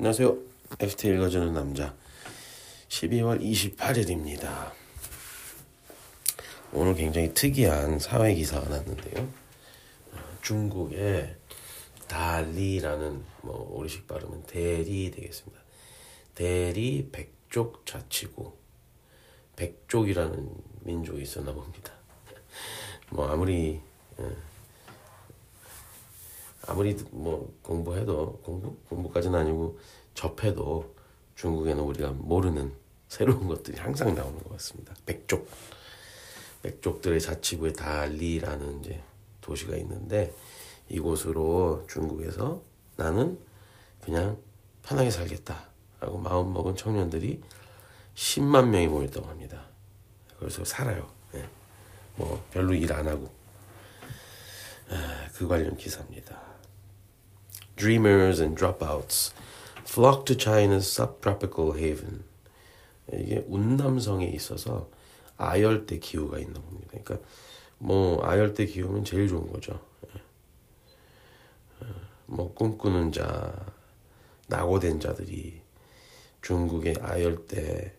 안녕하세요. FT 읽어주는 남자 12월 28일입니다. 오늘 굉장히 특이한 사회 기사가 났는데요. 중국의 달리라는 뭐 우리식 발음은 대리 되겠습니다. 대리 백족 자치구 백족이라는 민족이 있었나 봅니다. 뭐 아무리 예, 아무리 뭐 공부해도 공부 공부까지는 아니고 접해도 중국에는 우리가 모르는 새로운 것들이 항상 나오는 것 같습니다. 백족 백족들의 자치구에 달리라는 이제 도시가 있는데 이곳으로 중국에서 나는 그냥 편하게 살겠다라고 마음 먹은 청년들이 10만 명이 모였다고 합니다. 그래서 살아요. 네. 뭐 별로 일 안 하고 아, 그 관련 기사입니다. Dreamers and dropouts flock to China's subtropical haven. 이게 운남성에 있어서 아열대 기후가 있나 봅니다. 그러니까 뭐 아열대 기후면 제일 좋은 거죠. 뭐 꿈꾸는 자, 낙오된 자들이 중국의 아열대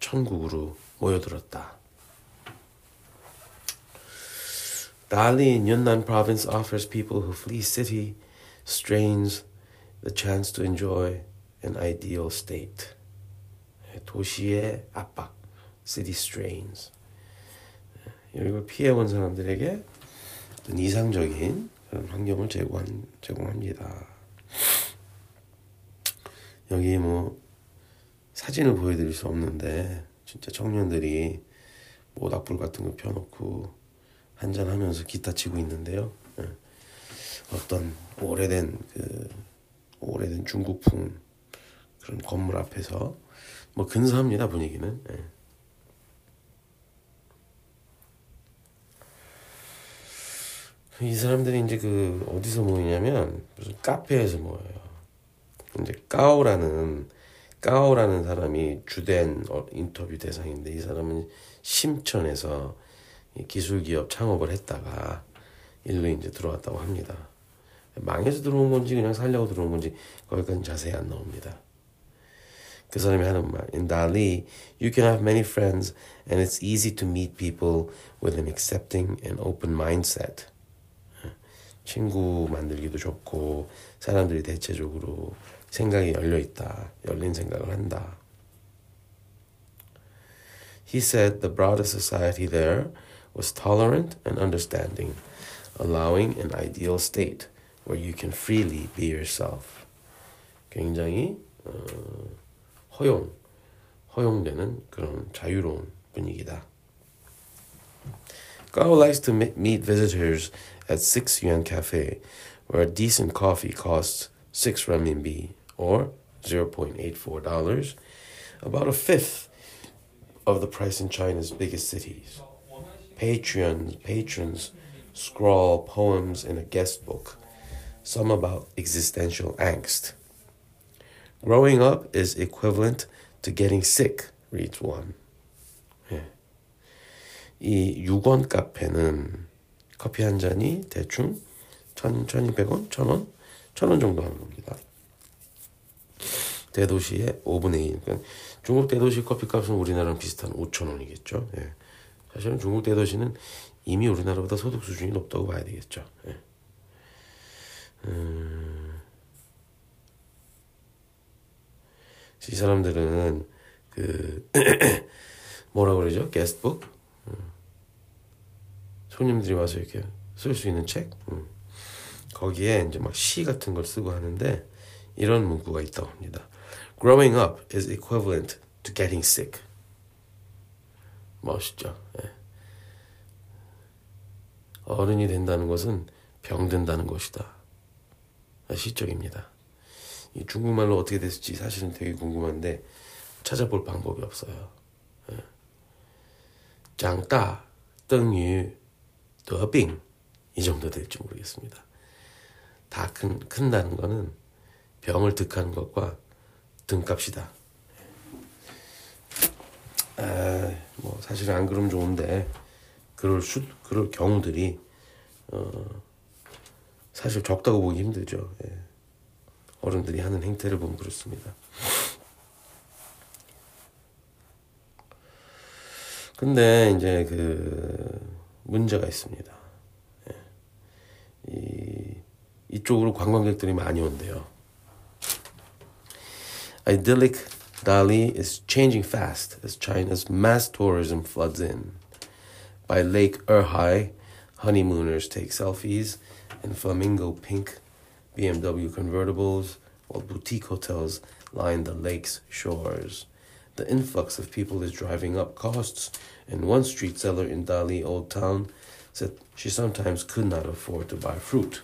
천국으로 모여들었다. In Yunnan province offers people who flee city strains the chance to enjoy an ideal state. 도시의 압박, city strains. 이걸 피해온 사람들에게 이상적인 그런 환경을 제공한, 제공합니다. 여기 뭐 사진을 보여드릴 수 없는데 진짜 청년들이 모닥불 같은 거 펴놓고 한잔하면서 기타 치고 있는데요. 예. 어떤 오래된 그 오래된 중국풍 그런 건물 앞에서 뭐 근사합니다 분위기는. 예. 이 사람들이 이제 그 어디서 모이냐면 무슨 카페에서 모여요. 이제 까오라는 까오라는 사람이 주된 어, 인터뷰 대상인데 이 사람은 심천에서 기술 기업 창업을 했다가 일로 이제 들어왔다고 합니다. 망해서 들어온 건지 그냥 살려고 들어온 건지 거기까지 자세히 안 나옵니다. 그 사람이 하는 말 In Dali, you can have many friends and it's easy to meet people with an accepting and open mindset. 친구 만들기도 좋고 사람들이 대체적으로 생각이 열려 있다. 열린 생각을 한다. He said the broader society there was tolerant and understanding, allowing an ideal state where you can freely be yourself. 굉장히 어, 허용, 허용되는 그런 자유로운 분위기다. Gao likes to meet visitors at 6 yuan cafe, where a decent coffee costs 6 renminbi, or $0.84, about a fifth of the price in China's biggest cities. Patrons, patrons scrawl poems in a guest book, some about existential angst. Growing up is equivalent to getting sick, reads one. 예. 이 6원 카페는 커피 한 잔이 대충 1 1200원, 1000원, 1000원 정도 하는 겁니다. 대도시의 5분의 1. 그러니까 중국 대도시 커피값은 우리나라랑 비슷한 5,000원이겠죠. 예. 사실은 중국 대도시는 이미 우리나라보다 소득 수준이 높다고 봐야 되겠죠. 예. 음... 이 사람들은 그 뭐라 그러죠? 게스트북 음. 손님들이 와서 이렇게 쓸 수 있는 책 음. 거기에 이제 막 시 같은 걸 쓰고 하는데 이런 문구가 있다고 합니다. Growing up is equivalent to getting sick. 멋있죠. 예. 어른이 된다는 것은 병든다는 것이다. 시적입니다. 이 중국말로 어떻게 됐을지 사실은 되게 궁금한데 찾아볼 방법이 없어요. 예. 장따, 땡유, 더빙 이 정도 될지 모르겠습니다. 다 큰, 큰다는 거는 병을 득하는 것과 등값이다. 아, 뭐 사실은 안 그러면 좋은데 그럴 수 그럴 경우들이 어, 사실 적다고 보기 힘들죠. 예. 어른들이 하는 행태를 보면 그렇습니다. 근데 이제 그 문제가 있습니다. 예. 이 이쪽으로 관광객들이 많이 온대요. Idyllic Dali is changing fast as China's mass tourism floods in. By Lake Erhai, honeymooners take selfies in flamingo pink BMW convertibles, while boutique hotels line the lake's shores. The influx of people is driving up costs, and one street seller in Dali Old Town said she sometimes could not afford to buy fruit.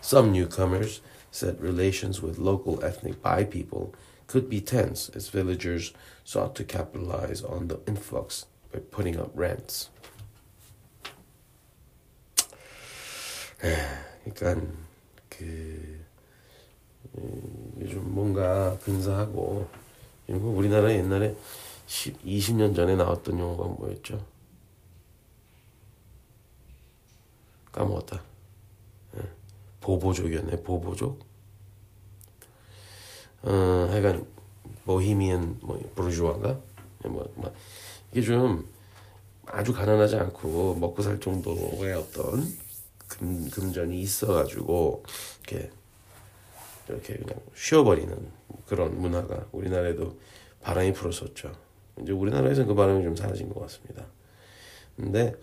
Some newcomers said relations with local ethnic Bai people could be tense as villagers sought to capitalize on the influx by putting up rents. 그러니까 그 요즘 뭔가 근사하고 우리나라 옛날에 10, 20년 전에 나왔던 용어가 뭐였죠? 까먹었다. 보보족이었네, 보보족. 어, 하여간 보히미안 뭐 브루주아가 뭐, 뭐 이게 좀 아주 가난하지 않고 먹고 살 정도의 어떤 금, 금전이 있어가지고 이렇게 이렇게 그냥 쉬어버리는 그런 문화가 우리나라에도 바람이 불었었죠. 이제 우리나라에서는 그 바람이 좀 사라진 것 같습니다. 근데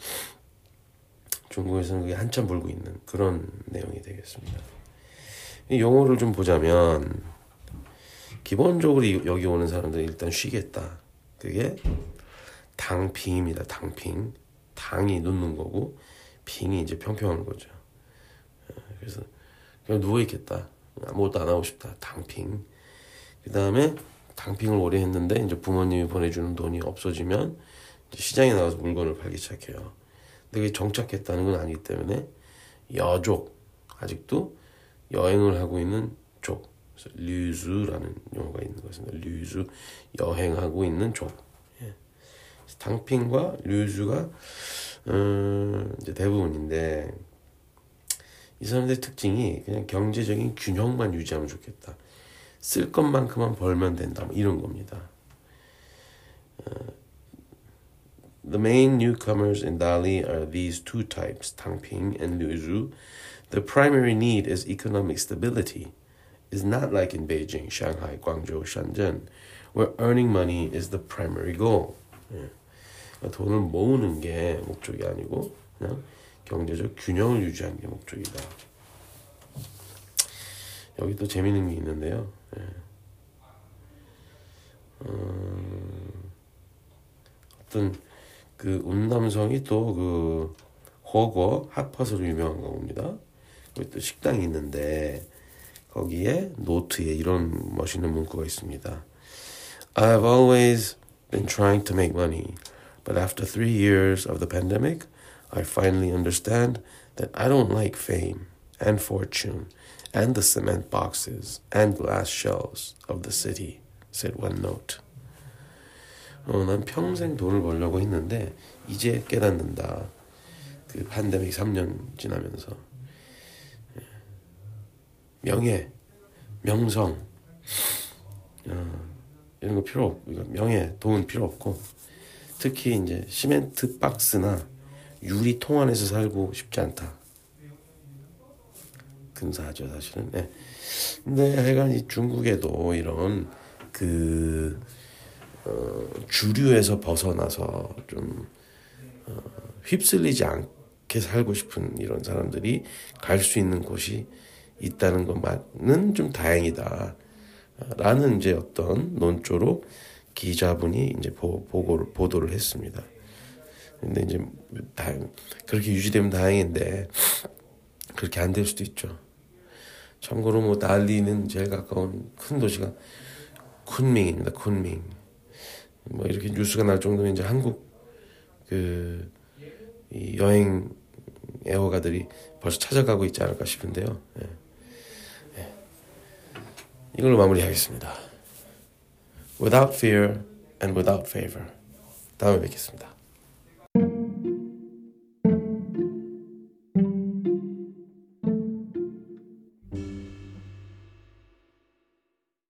중국에서는 그게 한참 불고 있는 그런 내용이 되겠습니다. 이 용어를 좀 보자면 기본적으로 여기 오는 사람들은 일단 쉬겠다. 그게 당핑입니다. 당핑. 당이 눕는 거고 빙이 이제 평평한 거죠. 예, 그래서 그냥 누워 있겠다. 아무것도 안 하고 싶다. 당핑. 그 다음에 당핑을 오래 했는데 이제 부모님이 보내주는 돈이 없어지면 시장에 나가서 물건을 팔기 시작해요. 근데 그게 정착했다는 건 아니기 때문에 여족 아직도 여행을 하고 있는 족 그래서 류즈라는 용어가 있는 것입니다. 류즈 여행하고 있는 족. 예. 당핑과 류즈가 음, 이제 대부분인데 이 사람들의 특징이 그냥 경제적인 균형만 유지하면 좋겠다. 쓸 것만큼만 벌면 된다. 뭐 이런 겁니다. The main newcomers in Dali are these two types, Tangping and Liuzhu. The primary need is economic stability. It's not like in Beijing, Shanghai, Guangzhou, Shenzhen, where earning money is the primary goal. 돈을 모으는 게 목적이 아니고 그냥 경제적 균형을 유지하는 게 목적이다. 여기 또 재밌는 게 있는데요. 예. 음, 어떤 그 운남성이 또 그 허거 핫팟으로 유명한 겁니다. 거기 또 식당이 있는데 거기에 노트에 이런 멋있는 문구가 있습니다. I've always been trying to make money, but after three years of the pandemic, I finally understand that I don't like fame and fortune and the cement boxes and glass shelves of the city, said one note. 어, 난 평생 돈을 벌려고 했는데 이제 깨닫는다. 그 팬데믹 3년 지나면서 명예, 명성 어, 이런 거 필요 없고 명예, 돈 필요 없고 특히 이제 시멘트 박스나 유리 통 안에서 살고 싶지 않다. 근사하죠 사실은. 네. 근데 하여간 이 중국에도 이런 그 어, 주류에서 벗어나서 좀 어, 휩쓸리지 않게 살고 싶은 이런 사람들이 갈 수 있는 곳이 있다는 것만은 좀 다행이다. 라는 이제 어떤 논조로 기자분이 이제 보, 보고를 보도를 했습니다. 근데 이제 다, 그렇게 유지되면 다행인데 그렇게 안 될 수도 있죠. 참고로 뭐 달리는 제일 가까운 큰 도시가 쿤밍입니다. 쿤밍. 뭐 이렇게 뉴스가 날 정도면 이제 한국 그 여행 애호가들이 벌써 찾아가고 있지 않을까 싶은데요. 예. 예. 이걸로 마무리하겠습니다. Without fear and without favor. 다음에 뵙겠습니다.